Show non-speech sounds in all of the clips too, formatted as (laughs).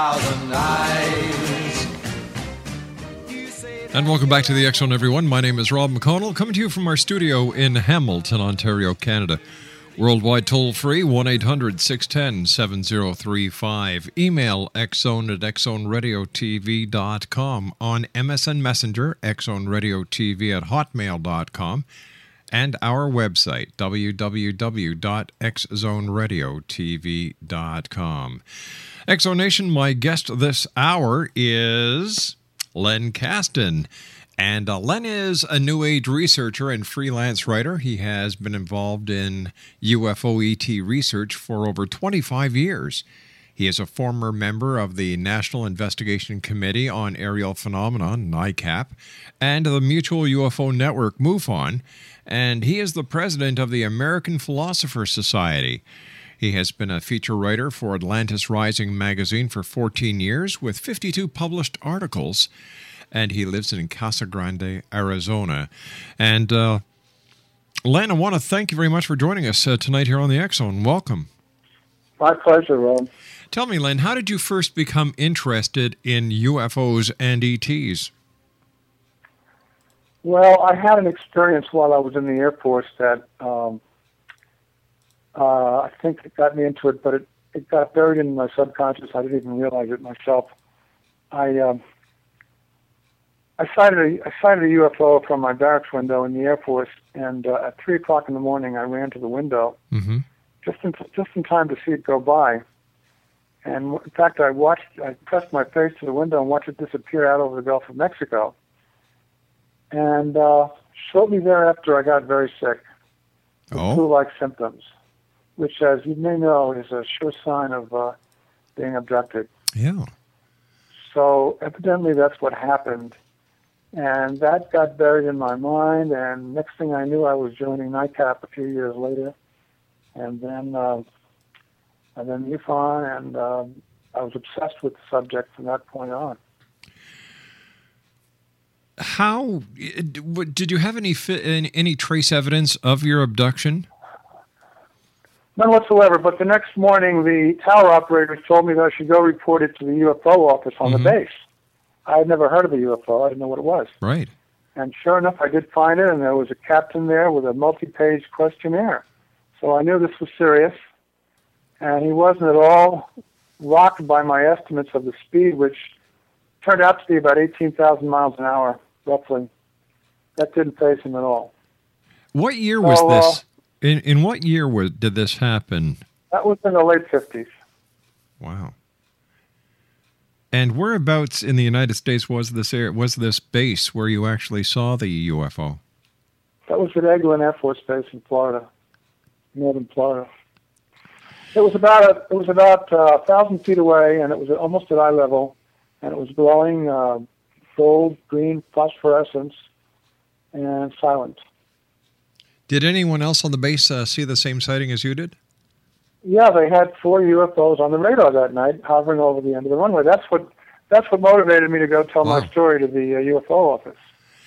thousand eyes. And welcome back to the Zone, everyone. My name is Rob McConnell, coming to you from our studio in Hamilton, Ontario, Canada. Worldwide toll free, 1 800 610 7035. Email xzone at xzoneradiotv.com. On MSN Messenger, xzoneradiotv at hotmail.com. And our website, www.xzoneradiotv.com. Exonation, my guest this hour is Len Kasten. And uh, Len is a New Age researcher and freelance writer. He has been involved in UFO ET research for over 25 years. He is a former member of the National Investigation Committee on Aerial Phenomena, NICAP, and the Mutual UFO Network, MUFON, and he is the president of the American Philosopher Society. He has been a feature writer for Atlantis Rising magazine for 14 years with 52 published articles, and he lives in Casa Grande, Arizona. And uh, Len, I want to thank you very much for joining us uh, tonight here on the Zone. Welcome. My pleasure, Rob. Tell me, Len, how did you first become interested in UFOs and ETs? Well, I had an experience while I was in the Air Force that um, uh, I think it got me into it, but it, it got buried in my subconscious. I didn't even realize it myself. I um, I sighted a I sighted a UFO from my barracks window in the Air Force, and uh, at three o'clock in the morning, I ran to the window Mm-hmm. just in just in time to see it go by. And in fact, I watched, I pressed my face to the window and watched it disappear out over the Gulf of Mexico. And uh, shortly thereafter, I got very sick, Oh, flu-like symptoms, which, as you may know, is a sure sign of uh, being abducted. yeah. So evidently, that's what happened, and that got buried in my mind. And next thing I knew, I was joining NICAP a few years later, and then uh, and then MUFON, and um, I was obsessed with the subject from that point on. How did you have any any trace evidence of your abduction? None whatsoever. But the next morning, the tower operators told me that I should go report it to the UFO office on Mhm. the base. I had never heard of a UFO. I didn't know what it was. Right. And sure enough, I did find it, and there was a captain there with a multi-page questionnaire. So I knew this was serious, and he wasn't at all rocked by my estimates of the speed, which turned out to be about 18,000 miles an hour, roughly. that didn't phase him at all. What year was Oh, this? In in what year was did this happen? That was in the late 50s. Wow. And whereabouts in the United States was this area, was this base where you actually saw the UFO? That was at Eglin Air Force Base in Florida, northern Florida. It was about a, it was about uh, a thousand feet away, and it was almost at eye level, and it was glowing uh, gold, green phosphorescence, and silent. Did anyone else on the base uh, see the same sighting as you did? Yeah, they had four UFOs on the radar that night, hovering over the end of the runway. That's what that's what motivated me to go tell Wow. my story to the uh, UFO office,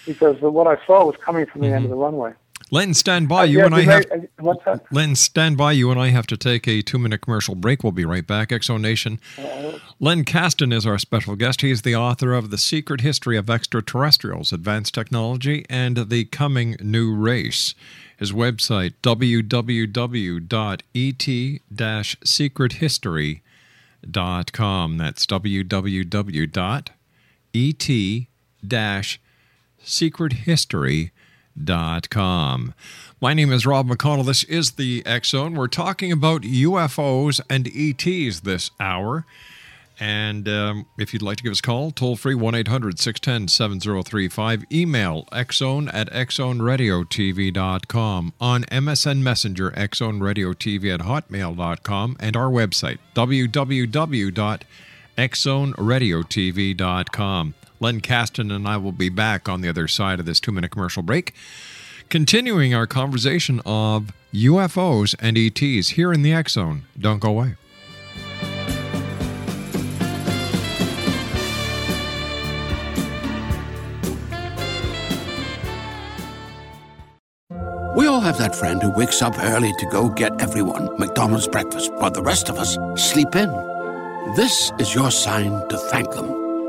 because the, what I saw was coming from the end of the runway. Len, stand by. Uh, You yeah, and I have. uh, what's that? Len, stand by. You and I have to take a two-minute commercial break. We'll be right back. Exo Nation. Len Kasten is our special guest. He is the author of The Secret History of Extraterrestrials, Advanced Technology, and the Coming New Race. His website, www.et-secrethistory.com. That's www.et-secrethistory.com. My name is Rob McConnell. This is the Zone. We're talking about UFOs and ETs this hour. And um, if you'd like to give us a call, toll free 1 800 610 7035. Email xzone at xzoneradiotv.com. On MSN Messenger, xzoneradiotv at hotmail.com. And our website, www.xzoneradiotv.com. Len Kasten and I will be back on the other side of this two minute commercial break, continuing our conversation of UFOs and ETs here in the X Zone. Don't go away. We all have that friend who wakes up early to go get everyone McDonald's breakfast while the rest of us sleep in. This is your sign to thank them.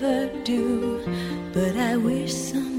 Never do, but I wish someone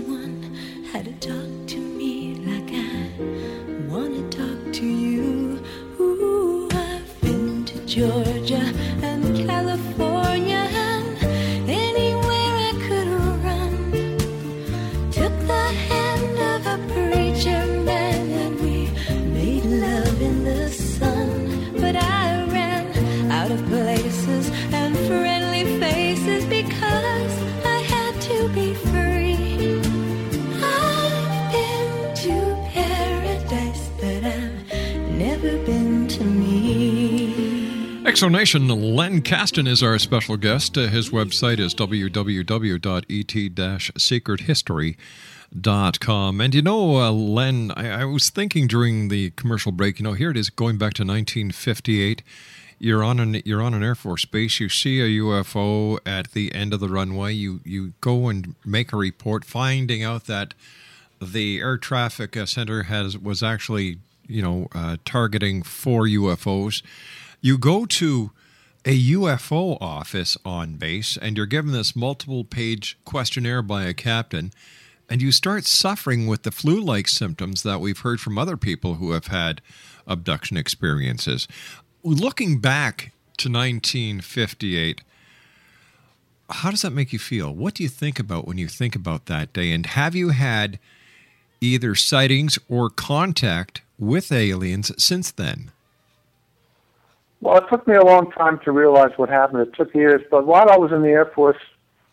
Exonation Len Kasten is our special guest. Uh, his website is www.et-secrethistory.com. And you know, uh, Len, I, I was thinking during the commercial break, you know, here it is going back to 1958. You're on an you're on an Air Force base. You see a UFO at the end of the runway. You you go and make a report, finding out that the air traffic uh, center has was actually you know uh, targeting four UFOs. You go to a UFO office on base, and you're given this multiple page questionnaire by a captain, and you start suffering with the flu like symptoms that we've heard from other people who have had abduction experiences. Looking back to 1958, how does that make you feel? What do you think about when you think about that day? And have you had either sightings or contact with aliens since then? Well, it took me a long time to realize what happened. It took years, but while I was in the Air Force,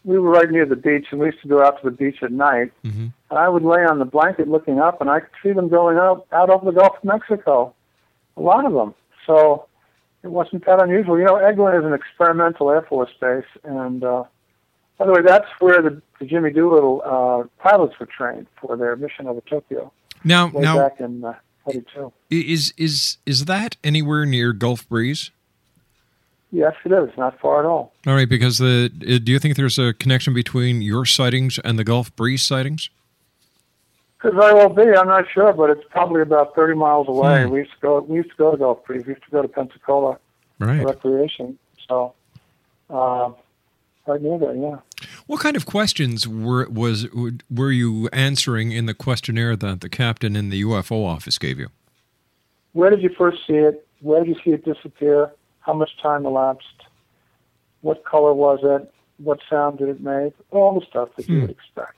we were right near the beach, and we used to go out to the beach at night. Mm-hmm. And I would lay on the blanket looking up, and I could see them going out out over the Gulf of Mexico. A lot of them. So it wasn't that unusual. You know, Eglin is an experimental Air Force base, and uh, by the way, that's where the, the Jimmy Doolittle uh, pilots were trained for their mission over Tokyo Now, way now back in uh, 42. is is is that anywhere near Gulf Breeze? Yes, it is. Not far at all. All right, because the uh, do you think there's a connection between your sightings and the Gulf Breeze sightings? Could very well be. I'm not sure, but it's probably about 30 miles away. Hmm. We used to go. We used to go to Gulf Breeze. We used to go to Pensacola Right. for recreation. So, uh, right near there. Yeah. What kind of questions were was were you answering in the questionnaire that the captain in the UFO office gave you? Where did you first see it? Where did you see it disappear? How much time elapsed? What color was it? What sound did it make? All the stuff that you Hmm. would expect.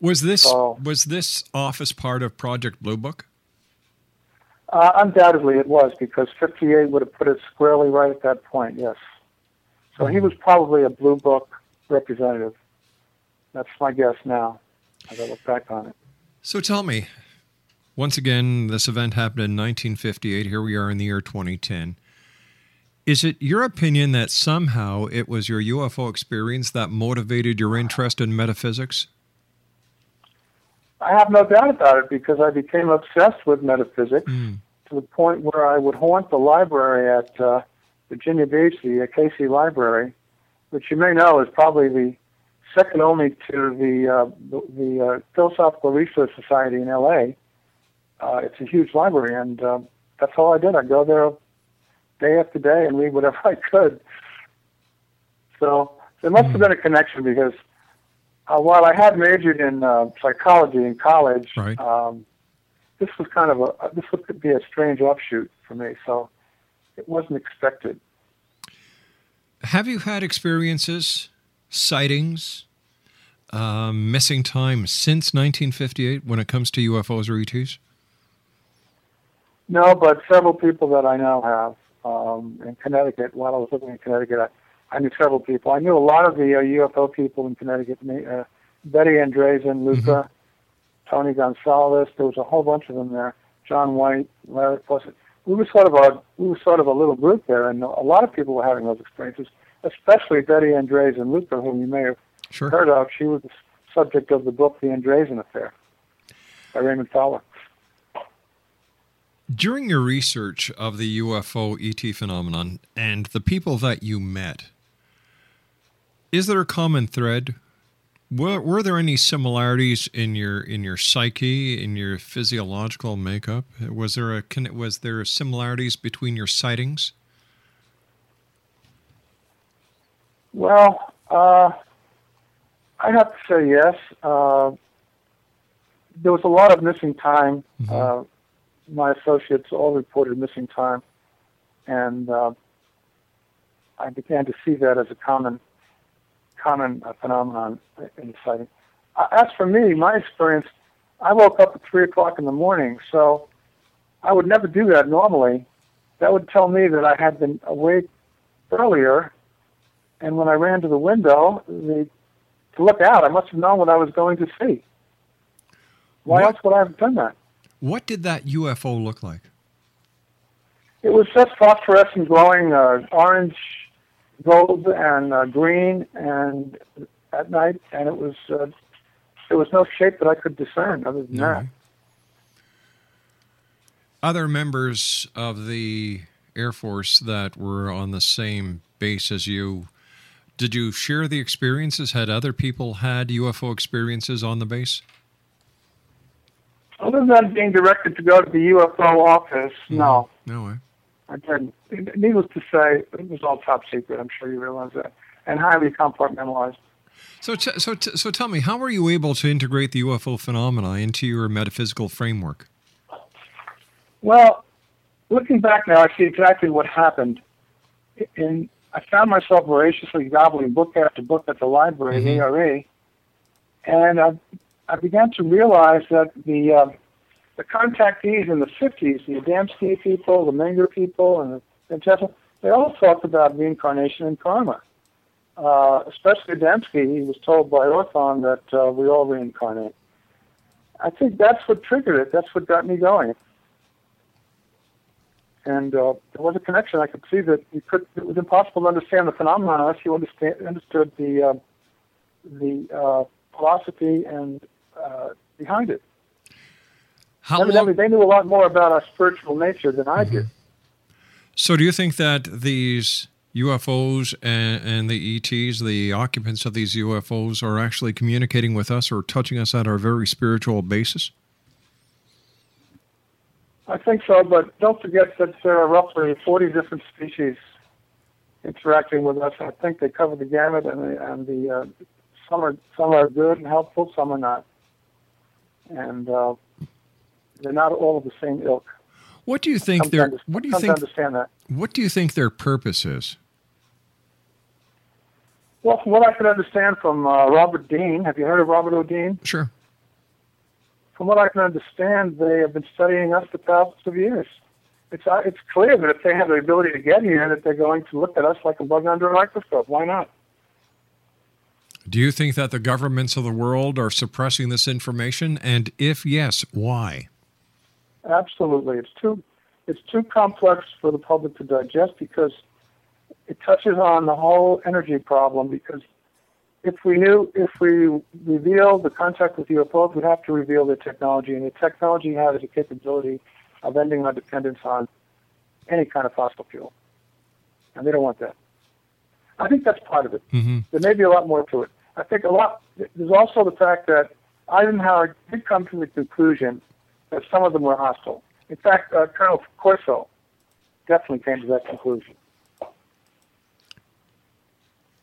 Was this Oh. was this office part of Project Blue Book? Uh, undoubtedly, it was because 58 would have put it squarely right at that point. Yes. So he was probably a blue book representative. That's my guess now, as I look back on it. So tell me, once again, this event happened in 1958. Here we are in the year 2010. Is it your opinion that somehow it was your UFO experience that motivated your interest in metaphysics? I have no doubt about it because I became obsessed with metaphysics Mm. to the point where I would haunt the library at uh, Virginia Beach, the Cayce Library, which you may know is probably the second only to the uh, the, the uh, Philosophical Research Society in L.A. Uh, it's a huge library, and uh, that's all I did. I'd go there day after day and read whatever (laughs) I could. So there must have been a connection because uh, while I had majored in uh, psychology in college, Right. um, this was kind of a this would be a strange offshoot for me. So it wasn't expected. Have you had experiences, sightings, um, missing time since 1958 when it comes to UFOs or ETs? No, but several people that I know have um, in Connecticut. While I was living in Connecticut, I, I knew several people. I knew a lot of the uh, UFO people in Connecticut. Uh, Betty Andreasson, Luca, Tony Gonzalez. There was a whole bunch of them there. John White, Larry Fawcett. We were sort of a we were sort of a little group there, and a lot of people were having those experiences. Especially Betty Andreasson Luca, whom you may have Sure. heard of. She was the subject of the book The Andreasson Affair by Raymond Fowler. During your research of the UFO ET phenomenon and the people that you met, is there a common thread? Were, were there any similarities in your in your psyche, in your physiological makeup? Was there a was there similarities between your sightings? Well, uh, I'd have to say yes. Uh, there was a lot of missing time. Uh, my associates all reported missing time, and uh, I began to see that as a common, common uh, phenomenon in sighting. Uh, as for me, my experience, I woke up at three o'clock in the morning, so I would never do that normally. That would tell me that I had been awake earlier and when I ran to the window the, to look out, I must have known what I was going to see. Why What- else would I have done that? What did that UFO look like? It was just phosphorescent glowing uh, orange, gold, and uh, green, and at night, and it was uh, there was no shape that I could discern other than that. Other members of the Air Force that were on the same base as you, did you share the experiences? Had other people had UFO experiences on the base? Other than being directed to go to the UFO office, no, No way. I didn't. Needless to say, it was all top secret. I'm sure you realize that, and highly compartmentalized. So, t- so, t- so tell me, how were you able to integrate the UFO phenomena into your metaphysical framework? Well, looking back now, I see exactly what happened. In I found myself voraciously gobbling book after book at the library, Mhm. ARA, and I, I began to realize that the uh, the contactees in the 50s, the Adamski people, the Menger people, and the Tesla, they all talked about reincarnation and karma. Uh, especially Adamski, he was told by Orthon that uh, we all reincarnate. I think that's what triggered it. That's what got me going. And uh, there was a connection. I could see that could. It was impossible to understand the phenomenon unless you understood the uh, the uh, philosophy and uh, behind it. How Evidently, long, they knew a lot more about our spiritual nature than I did. so, do you think that these UFOs and, and the ETs, the occupants of these UFOs, are actually communicating with us or touching us at our very spiritual basis? I think so, but don't forget that there are roughly 40 different species interacting with us. I think they cover the gamut, and the, and the uh, some are some are good and helpful, some are not, and uh, they're not all of the same ilk. What do you think Come their What do you think? understand that? What do you think their purpose is? Well, from what I can understand from uh, Robert Dean, have you heard of Robert O'Dean? Sure. From what I can understand, they have been studying us for thousands of years. It's uh, it's clear that if they have the ability to get here, that they're going to look at us like a bug under a microscope. Why not? Do you think that the governments of the world are suppressing this information? And if yes, why? Absolutely, it's too it's too complex for the public to digest because it touches on the whole energy problem. Because if we knew, if we reveal the contact with the UFOs, we'd have to reveal the technology, and the technology has the capability of ending our dependence on any kind of fossil fuel, and they don't want that. I think that's part of it. hmm There may be a lot more to it. I think a lot. There's also the fact that Eisenhower did come to the conclusion that some of them were hostile. In fact, uh, Colonel Corso definitely came to that conclusion.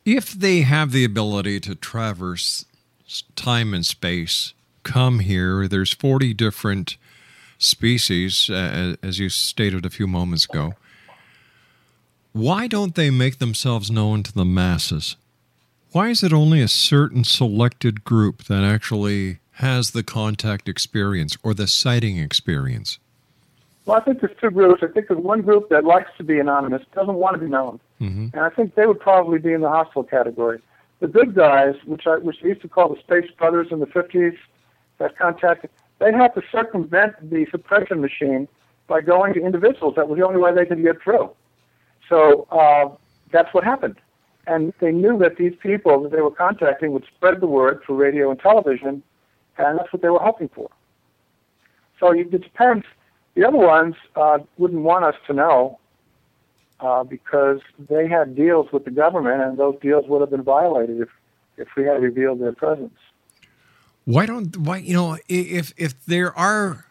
If they have the ability to traverse time and space, come here, there's 40 different species, uh, as you stated a few moments ago. Why don't they make themselves known to the masses? Why is it only a certain selected group that actually has the contact experience or the sighting experience? Well, I think there's two groups. I think there's one group that likes to be anonymous, doesn't want to be known, hmm and I think they would probably be in the hostile category. The good guys, which I which they used to call the Space Brothers in the 50s, that contacted, they had to circumvent the suppression machine by going to individuals. That was the only way they could get through. So uh, that's what happened. And they knew that these people that they were contacting would spread the word through radio and television, and that's what they were hoping for. So it depends. The other ones uh, wouldn't want us to know uh, because they had deals with the government, and those deals would have been violated if, if we had revealed their presence. Why don't why you know if if there are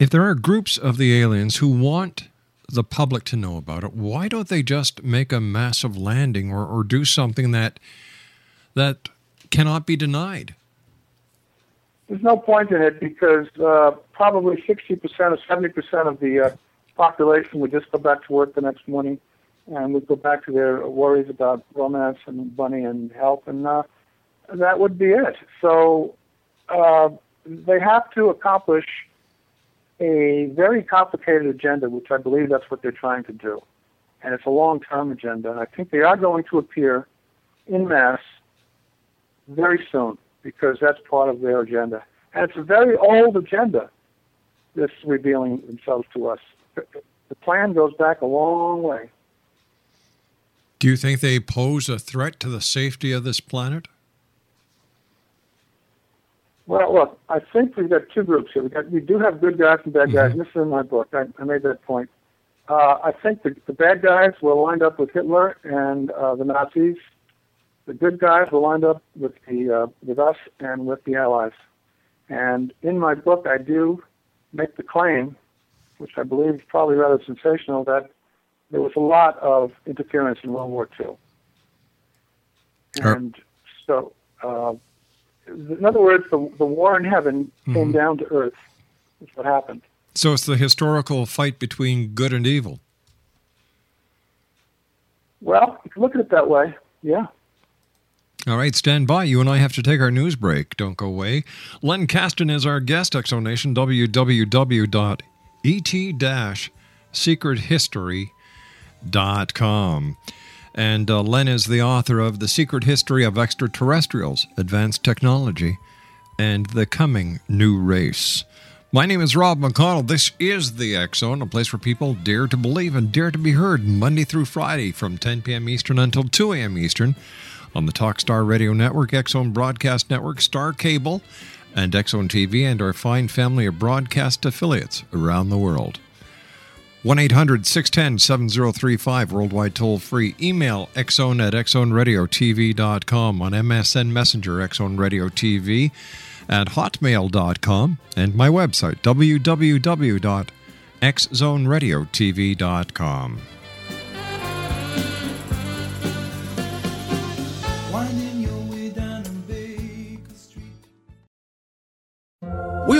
if there are groups of the aliens who want the public to know about it, why don't they just make a massive landing or, or do something that that cannot be denied? There's no point in it because uh, probably 60% or 70% of the uh, population would just go back to work the next morning and would go back to their worries about romance and money and health, and uh, that would be it. So uh, they have to accomplish a very complicated agenda, which I believe that's what they're trying to do. And it's a long-term agenda, and I think they are going to appear in mass very soon because that's part of their agenda. And it's a very old agenda that's revealing themselves to us. The plan goes back a long way. Do you think they pose a threat to the safety of this planet? Well, look, I think we've got two groups here. We got we do have good guys and bad guys. Mhm. This is in my book. I, I made that point. Uh, I think the, the bad guys were lined up with Hitler and uh, the Nazis. The good guys were lined up with the uh, with us and with the Allies. And in my book, I do make the claim, which I believe is probably rather sensational, that there was a lot of interference in World War II. And so, uh, in other words, the, the war in heaven came Mhm. down to earth. That's what happened. So it's the historical fight between good and evil. Well, if you look at it that way. Yeah. All right, stand by. You and I have to take our news break. Don't go away. Len Kasten is our guest, Exonation, www.et-secrethistory.com. And uh, Len is the author of The Secret History of Extraterrestrials, Advanced Technology, and the Coming New Race. My name is Rob McConnell. This is the Zone, a place where people dare to believe and dare to be heard Monday through Friday from 10 p.m. Eastern until 2 a.m. Eastern on the Talkstar Radio Network, Zone Broadcast Network, Star Cable, and Zone TV, and our fine family of broadcast affiliates around the world. 1 800 610 7035, worldwide toll free. Email xzone at xzoneradiotv.com on MSN Messenger, Xzone Radio TV at hotmail.com, and my website, www.xzoneradiotv.com.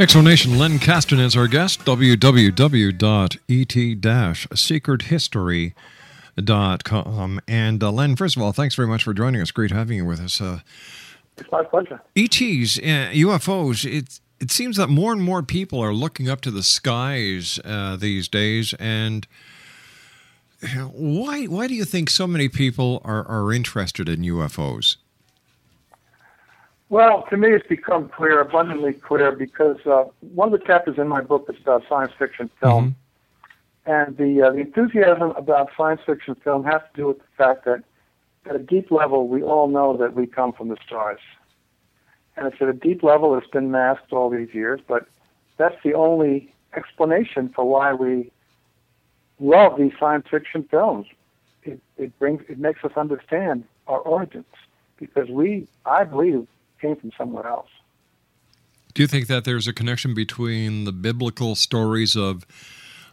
Exonation Len Kasten is our guest. www.et-secrethistory.com. And uh, Len, first of all, thanks very much for joining us. Great having you with us. Uh, It's my pleasure. ETs, uh, UFOs, it, it seems that more and more people are looking up to the skies uh, these days. And why, why do you think so many people are, are interested in UFOs? Well, to me, it's become clear, abundantly clear, because uh, one of the chapters in my book is about science fiction film. And the, uh, the enthusiasm about science fiction film has to do with the fact that at a deep level, we all know that we come from the stars. And it's at a deep level that's been masked all these years, but that's the only explanation for why we love these science fiction films. It, it brings, it makes us understand our origins because we, I believe, came from somewhere else. Do you think that there's a connection between the biblical stories of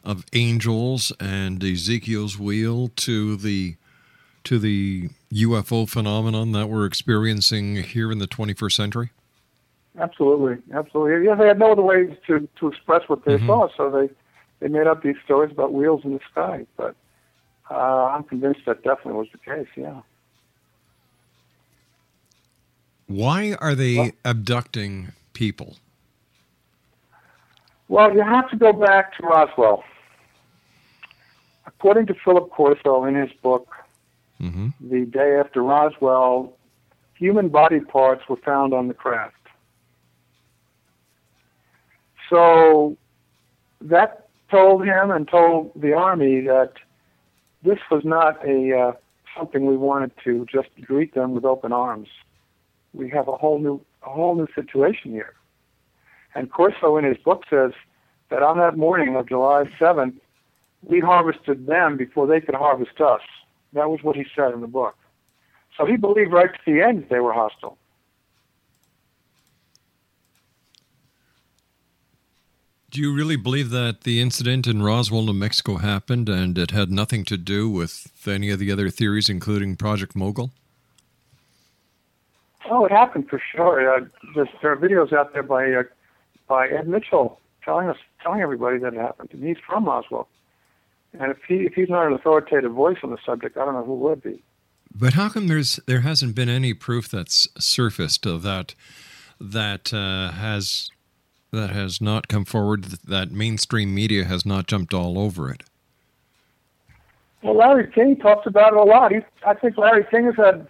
of angels and Ezekiel's wheel to the to the UFO phenomenon that we're experiencing here in the 21st century? Absolutely, absolutely. Yeah, they had no other ways to, to express what they Mhm. saw, so they, they made up these stories about wheels in the sky. But uh, I'm convinced that definitely was the case. Yeah. Why are they abducting people? Well, you have to go back to Roswell. According to Philip Corso in his book, Mm-hmm. the day after Roswell, human body parts were found on the craft. So that told him and told the Army that this was not a uh, something we wanted to just greet them with open arms. We have a whole new a whole new situation here. And Corso in his book says that on that morning of July 7th, we harvested them before they could harvest us. That was what he said in the book. So he believed right to the end they were hostile. Do you really believe that the incident in Roswell, New Mexico happened and it had nothing to do with any of the other theories, including Project Mogul? Oh, it happened for sure. Uh, there are videos out there by uh, by Ed Mitchell telling us, telling everybody that it happened. And he's from Roswell. And if he if he's not an authoritative voice on the subject, I don't know who would be. But how come there's there hasn't been any proof that's surfaced of that that uh, has that has not come forward that mainstream media has not jumped all over it? Well, Larry King talks about it a lot. He, I think Larry King has had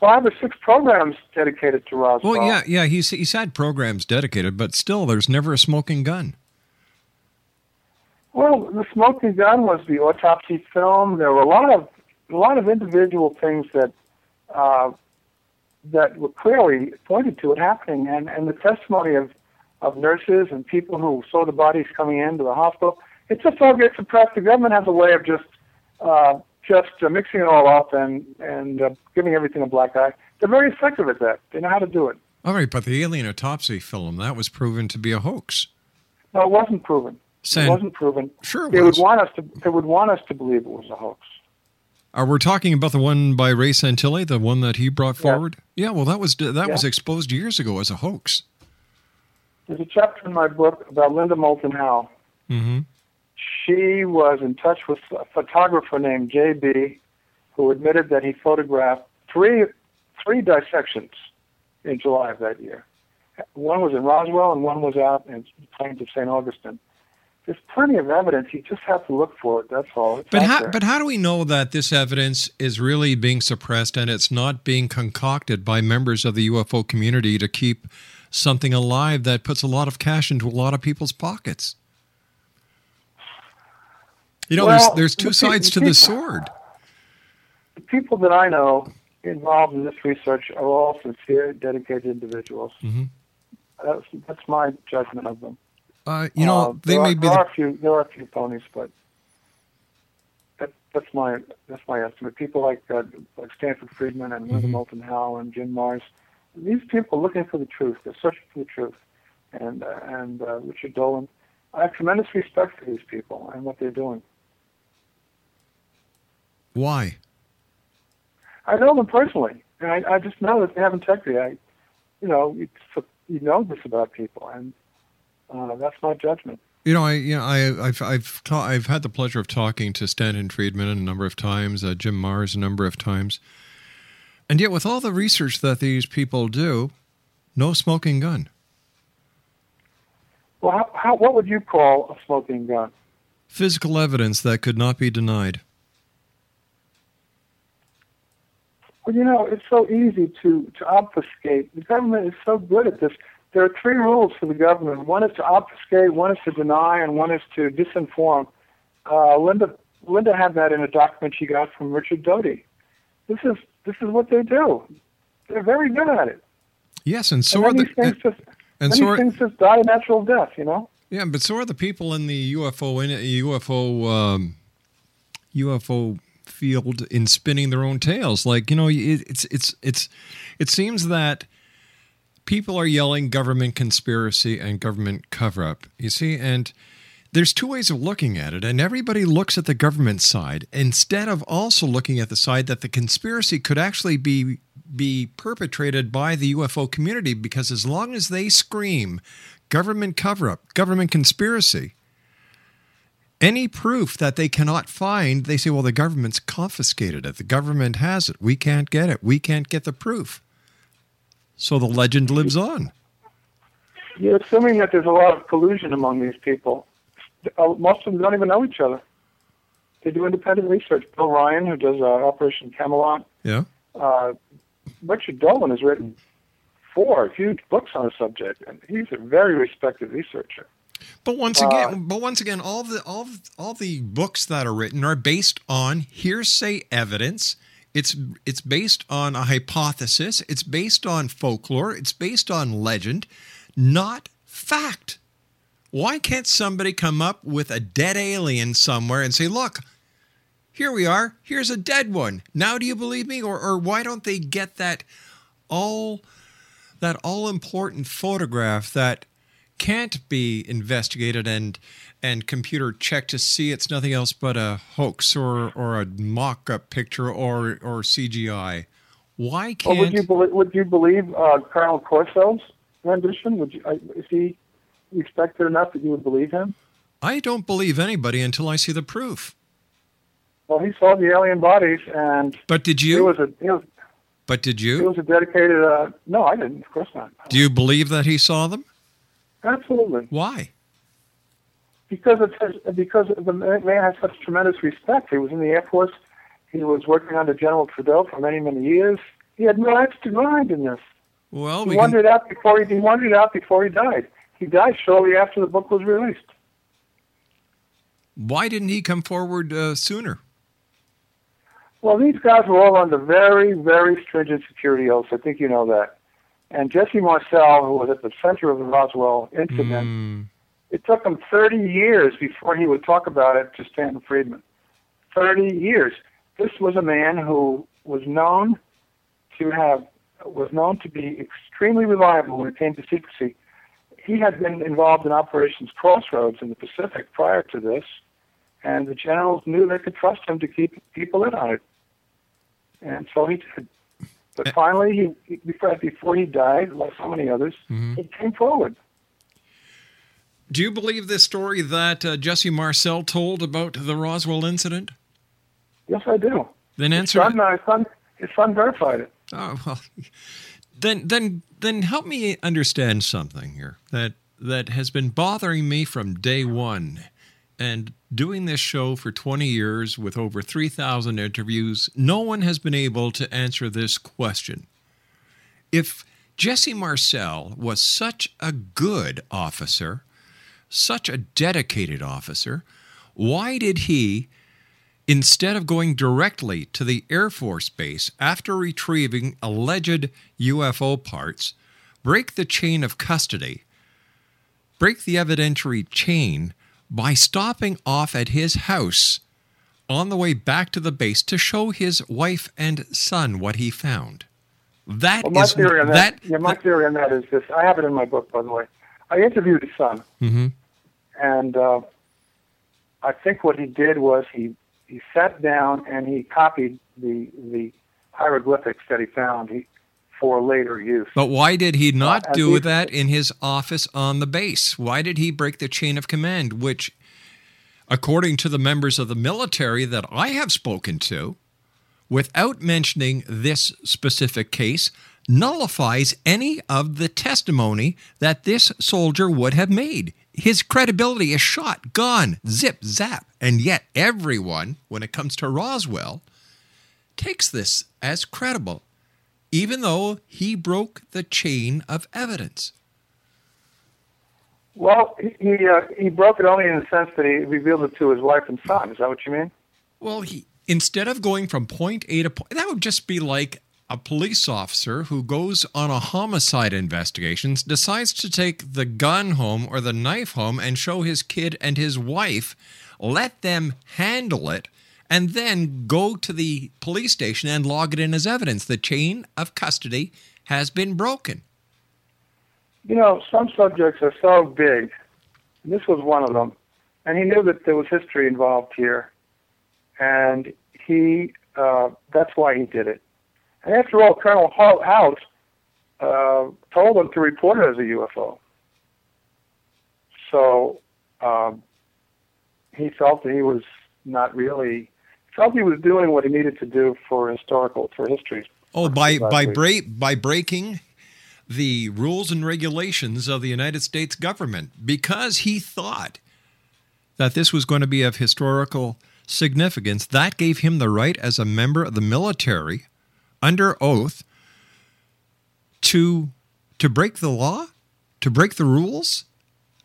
five or six programs dedicated to Roswell. Well, yeah, yeah, he's he's had programs dedicated, but still, there's never a smoking gun. Well, the smoking gun was the autopsy film. There were a lot of a lot of individual things that uh, that were clearly pointed to it happening, and and the testimony of of nurses and people who saw the bodies coming into the hospital. It just all gets suppressed. The government has a way of just uh, just uh, mixing it all up and and uh, giving everything a black eye. They're very effective at that. They know how to do it. All right, but the alien autopsy film that was proven to be a hoax. No, it wasn't proven. San- it wasn't proven. Sure, it they was. would want us to. They would want us to believe it was a hoax. Are we talking about the one by Ray Santilli, the one that he brought forward? Yeah, well, that was that was exposed years ago as a hoax. There's a chapter in my book about Linda Moulton Howe. Mm-hmm. She was in touch with a photographer named J.B., who admitted that he photographed three three dissections in July of that year. One was in Roswell, and one was out in the plains of St. Augustine. There's plenty of evidence. You just have to look for it. That's all. It's But how there. but how do we know that this evidence is really being suppressed and it's not being concocted by members of the UFO community to keep something alive that puts a lot of cash into a lot of people's pockets? You know, Well, there's there's two pe- sides to the the sword. the people that I know involved in this research are all sincere, dedicated individuals. Mm-hmm. That's that's my judgment of them. Uh, you know, Uh, they there may are, be there the are a few there are a few ponies, but that, that's my that's my estimate. People like uh, like Stanton Friedman and Linda Mhm. Moulton Howe and Jim Marrs, these people are looking for the truth. They're searching for the truth. And uh, and uh, Richard Dolan, I have tremendous respect for these people and what they're doing. Why. I know them personally, and I, I just know that they have integrity. I, you know, you, you know this about people, and uh, that's my judgment. You know, I you know, I I've I've ta- I've had the pleasure of talking to Stanton Friedman a number of times, uh, Jim Marrs a number of times, and yet with all the research that these people do, no smoking gun. Well, how, how what would you call a smoking gun? Physical evidence that could not be denied. Well, you know, it's so easy to to obfuscate. The government is so good at this. There are three rules for the government. One is to obfuscate, one is to deny, and one is to disinform. Uh, Linda Linda had that in a document she got from Richard Doty. This is this is what they do. They're very good at it. Yes, and so and are the things just and so are, things just die a natural death. You know. yeah, but so are the people in the UFO in UFO um, UFO field in spinning their own tales. Like you know, it, it's it's it's it seems that people are yelling government conspiracy and government cover up. You see, and there's two ways of looking at it, and everybody looks at the government side instead of also looking at the side that the conspiracy could actually be be perpetrated by the UFO community because as long as they scream government cover up, government conspiracy, any proof that they cannot find, they say, well, the government's confiscated it. The government has it. We can't get it. We can't get the proof. So the legend lives on. You're assuming that there's a lot of collusion among these people. Uh, Most of them don't even know each other. They do independent research. Bill Ryan, who does uh, Operation Camelot, Yeah. uh, Richard Dolan has written four huge books on the subject, and he's a very respected researcher. But once Uh, again, but once again, all the all all the books that are written are based on hearsay evidence. It's it's based on a hypothesis. It's based on folklore. It's based on legend, not fact. Why can't somebody come up with a dead alien somewhere and say, "Look, here we are. Here's a dead one. Now do you believe me?" Or or why don't they get that all that all important photograph that can't be investigated and and computer checked to see it's nothing else but a hoax or or a mock-up picture or or CGI. Why can't would you believe, would you believe uh, Colonel Corso's rendition? Would you, is he respected enough that you would believe him? I don't believe anybody until I see the proof. Well, he saw the alien bodies, and But did you? was a it was, But did you? was a dedicated. Uh, no, I didn't. Of course not. Do you believe that he saw them? Absolutely. Why? Because it says because the man has such tremendous respect. He was in the Air Force. He was working under General Trudeau for many many years. He had no axe to grind in this. Well, he we wanted can, out before he, he wanted it out before he died. He died shortly after the book was released. why didn't he come forward uh, sooner? Well, these guys were all under very, very stringent security oaths. I think you know that. And Jesse Marcel, who was at the center of the Roswell incident, Hmm. it took him 30 years before he would talk about it to Stanton Friedman. 30 years. This was a man who was known to have was known to be extremely reliable when it came to secrecy. He had been involved in Operations Crossroads in the Pacific prior to this, and the generals knew they could trust him to keep people in on it. And so he did. But finally, he, before, before he died, like so many others, he came forward. Do you believe this story that uh, Jesse Marcel told about the Roswell incident? Yes, I do. Then His answer. son, uh, his son, his son verified it. Oh well, then then then help me understand something here that that has been bothering me from day one, and doing this show for twenty years with over three thousand interviews, no one has been able to answer this question. If Jesse Marcel was such a good officer, such a dedicated officer, why did he? instead of going directly to the Air Force Base after retrieving alleged UFO parts, break the chain of custody, break the evidentiary chain by stopping off at his house on the way back to the base to show his wife and son what he found. That Well, my is- theory on that, that yeah, my theory on that is this. I have it in my book, by the way. I interviewed his son, Mhm. and uh, I think what he did was he he sat down and he copied the the hieroglyphics that he found he, for later use. But why did he not Uh, do that in his office on the base? Why did he break the chain of command, which, according to the members of the military that I have spoken to, without mentioning this specific case, nullifies any of the testimony that this soldier would have made? His credibility is shot, gone, zip, zap. And yet, everyone, when it comes to Roswell, takes this as credible even though he broke the chain of evidence. Well, he he, uh, he broke it only in the sense that he revealed it to his wife and son. Is that what you mean? Well, he instead of going from point A to point, that would just be like a police officer who goes on a homicide investigation, decides to take the gun home or the knife home and show his kid and his wife, let them handle it, and then go to the police station and log it in as evidence. The chain of custody has been broken. You know, some subjects are so big. And this was one of them. And he knew that there was history involved here. And he, uh, that's why he did it. And after all, Colonel House uh, told him to report it as a UFO. So um, he felt that he was not really, he was doing what he needed to do for historical, for history. Oh, by by break by breaking the rules and regulations of the United States government because he thought that this was going to be of historical significance. That gave him the right as a member of the military under oath to to break the law, to break the rules,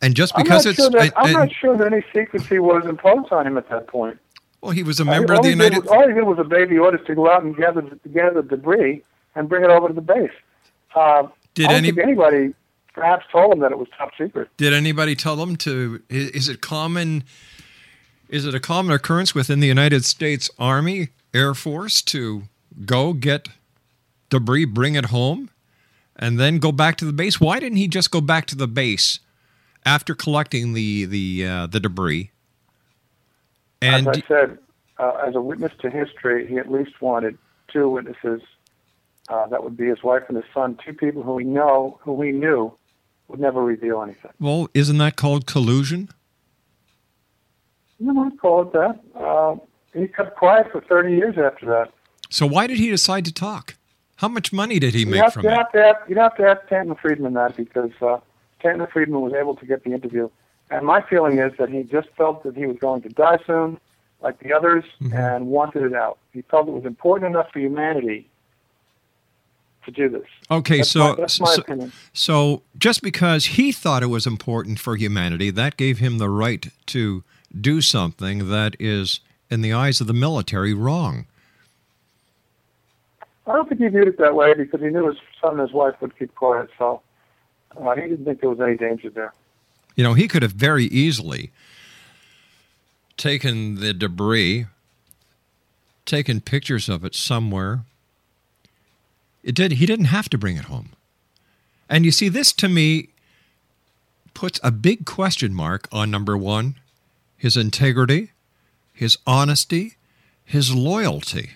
and just because I'm it's sure that, I'm and- not sure that any secrecy was imposed on him at that point. Well, he was a member all of the United. was- all he did was obey the orders to go out and gather gather the debris and bring it over to the base. Uh, Did I don't any- think anybody perhaps told him that it was top secret? Did anybody tell them to? Is it common? Is it a common occurrence within the United States Army, Air Force to go get debris, bring it home, and then go back to the base? Why didn't he just go back to the base after collecting the the uh, the debris? And as I said, uh, as a witness to history, he at least wanted two witnesses. Uh, that would be his wife and his son, two people who we know, who we knew, would never reveal anything. well, isn't that called collusion? You might call it that. Uh, he kept quiet for 30 years after that. So why did he decide to talk? How much money did he you make have, from you it? have to ask, you'd have to ask Stanton Friedman that because uh, Stanton Friedman was able to get the interview. And my feeling is that he just felt that he was going to die soon, like the others, Mm-hmm. and wanted it out. He felt it was important enough for humanity to do this. Okay, That's so my, that's my so, opinion. so just because he thought it was important for humanity, that gave him the right to do something that is, in the eyes of the military, wrong. I don't think he viewed it that way because he knew his son and his wife would keep quiet, so uh, he didn't think there was any danger there. You know, he could have very easily taken the debris, taken pictures of it somewhere. It did. He didn't have to bring it home. And you see, this to me puts a big question mark on number one his integrity, his honesty, his loyalty.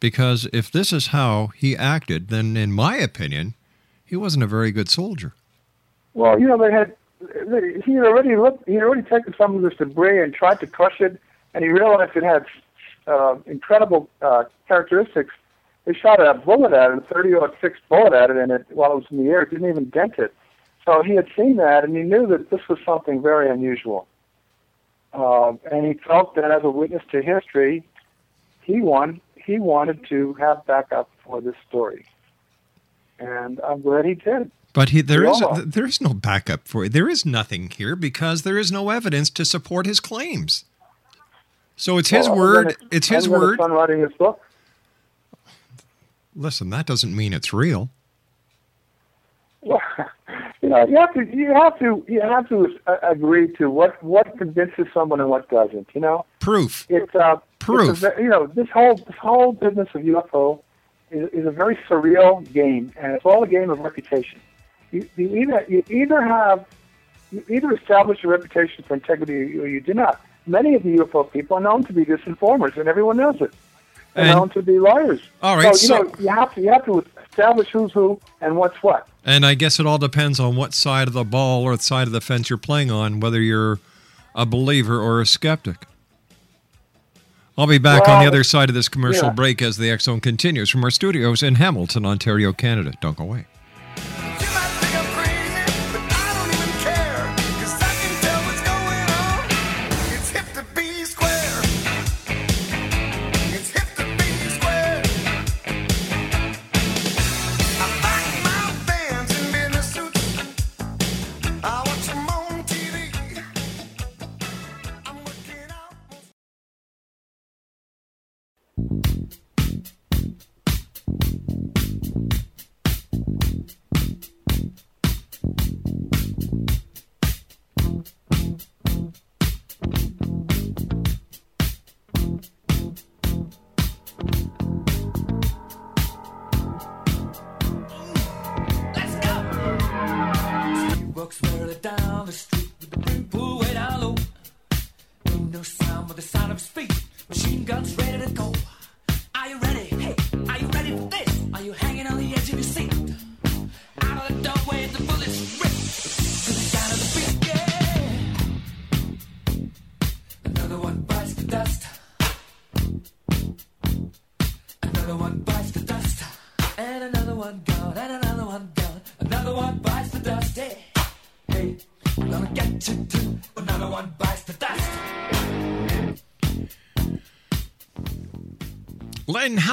Because if this is how he acted, then in my opinion, he wasn't a very good soldier. Well, you know, they had he had already looked. He had already taken some of this debris and tried to crush it, and he realized it had uh, incredible uh, characteristics. They shot a bullet at it, a 30 six bullet at it, and it while it was in the air, it didn't even dent it. So he had seen that, and he knew that this was something very unusual. Uh, and he felt that as a witness to history, he won. He wanted to have backup for this story, and I'm glad he did. But he, there is are. there is no backup for it. There is nothing here because there is no evidence to support his claims. So it's his Well, word. then It's his word. son writing his book. Listen, that doesn't mean it's real. (laughs) Well, you know, you have to, you have to, you have to uh, agree to what what convinces someone and what doesn't. You know, Proof. it's uh, Proof. It's a, you know, this whole this whole business of UFO is, is a very surreal game, and it's all a game of reputation. You, you either you either have you either establish a reputation for integrity or you do not. Many of the UFO people are known to be disinformers, and everyone knows it. They're And- known to be liars. All right, so, you so- know, you have to you have to establish who's who and what's what. And I guess it all depends on what side of the ball or the side of the fence you're playing on, whether you're a believer or a skeptic. I'll be back on the other side of this commercial yeah. break as the Zone continues from our studios in Hamilton, Ontario, Canada. Don't go away.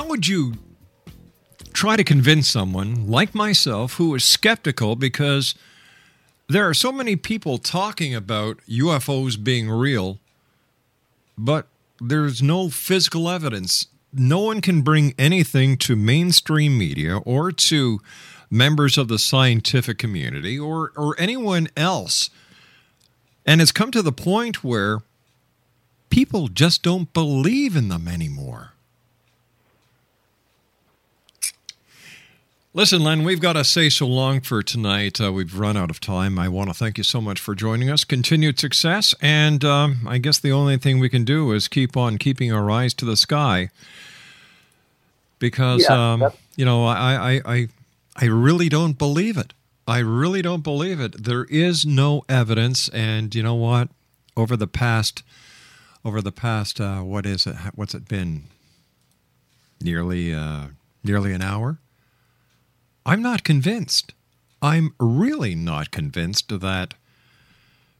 How would you try to convince someone like myself who is skeptical because there are so many people talking about UFOs being real, but there's no physical evidence. No one can bring anything to mainstream media or to members of the scientific community or or anyone else. And it's come to the point where people just don't believe in them anymore. Listen, Len, we've got to say so long for tonight. Uh, we've run out of time. I want to thank you so much for joining us. Continued success. And um, I guess the only thing we can do is keep on keeping our eyes to the sky. Because, Yeah, um, you know, I, I, I, I really don't believe it. I really don't believe it. There is no evidence. And you know what? Over the past, over the past, uh, what is it? What's it been? Nearly, uh, nearly an hour. I'm not convinced. I'm really not convinced that,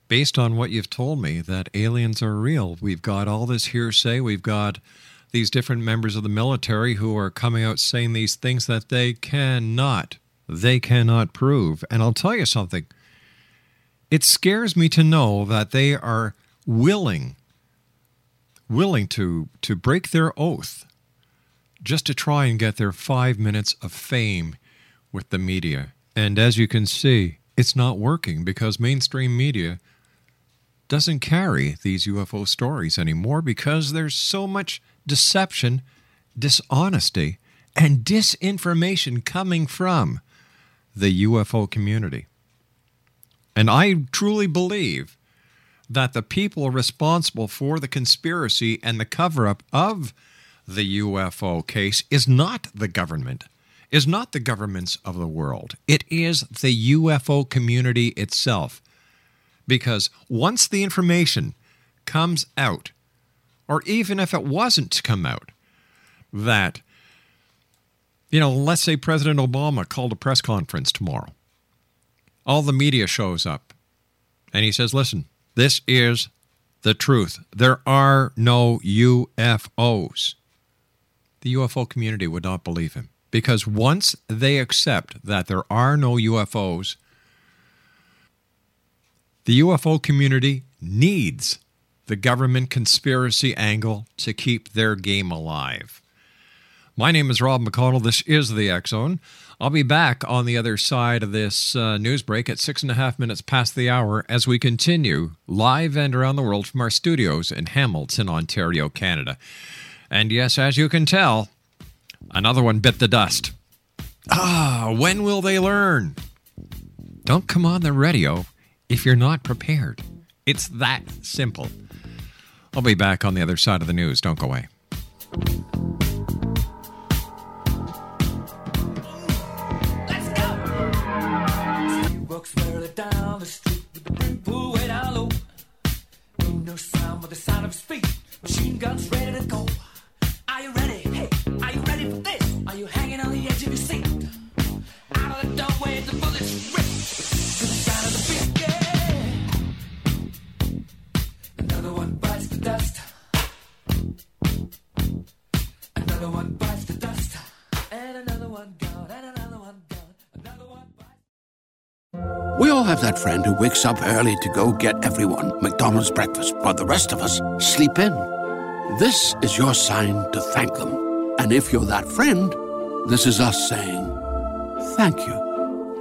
based on what you've told me, that aliens are real. We've got all this hearsay. We've got these different members of the military who are coming out saying these things that they cannot, they cannot prove. And I'll tell you something. It scares me to know that they are willing, willing to to break their oath just to try and get their five minutes of fame with the media. And as you can see, it's not working because mainstream media doesn't carry these UFO stories anymore because there's so much deception, dishonesty, and disinformation coming from the UFO community. And I truly believe that the people responsible for the conspiracy and the cover up of the UFO case is not the government, is not the governments of the world. It is the UFO community itself. Because once the information comes out, or even if it wasn't to come out, that, you know, let's say President Obama called a press conference tomorrow, all the media shows up, and he says, listen, this is the truth. There are no UFOs. The UFO community would not believe him because once they accept that there are no UFOs, the UFO community needs the government conspiracy angle to keep their game alive. My name is Rob McConnell. This is the Zone. I'll be back on the other side of this uh, news break at six and a half minutes past the hour as we continue live and around the world from our studios in Hamilton, Ontario, Canada. And yes, as you can tell, another one bit the dust. Ah, when will they learn? Don't come on the radio if you're not prepared. It's that simple. I'll be back on the other side of the news. Don't go away. Walks barely down the street We all have that friend who wakes up early to go get everyone McDonald's breakfast while the rest of us sleep in. This is your sign to thank them. And if you're that friend, this is us saying thank you.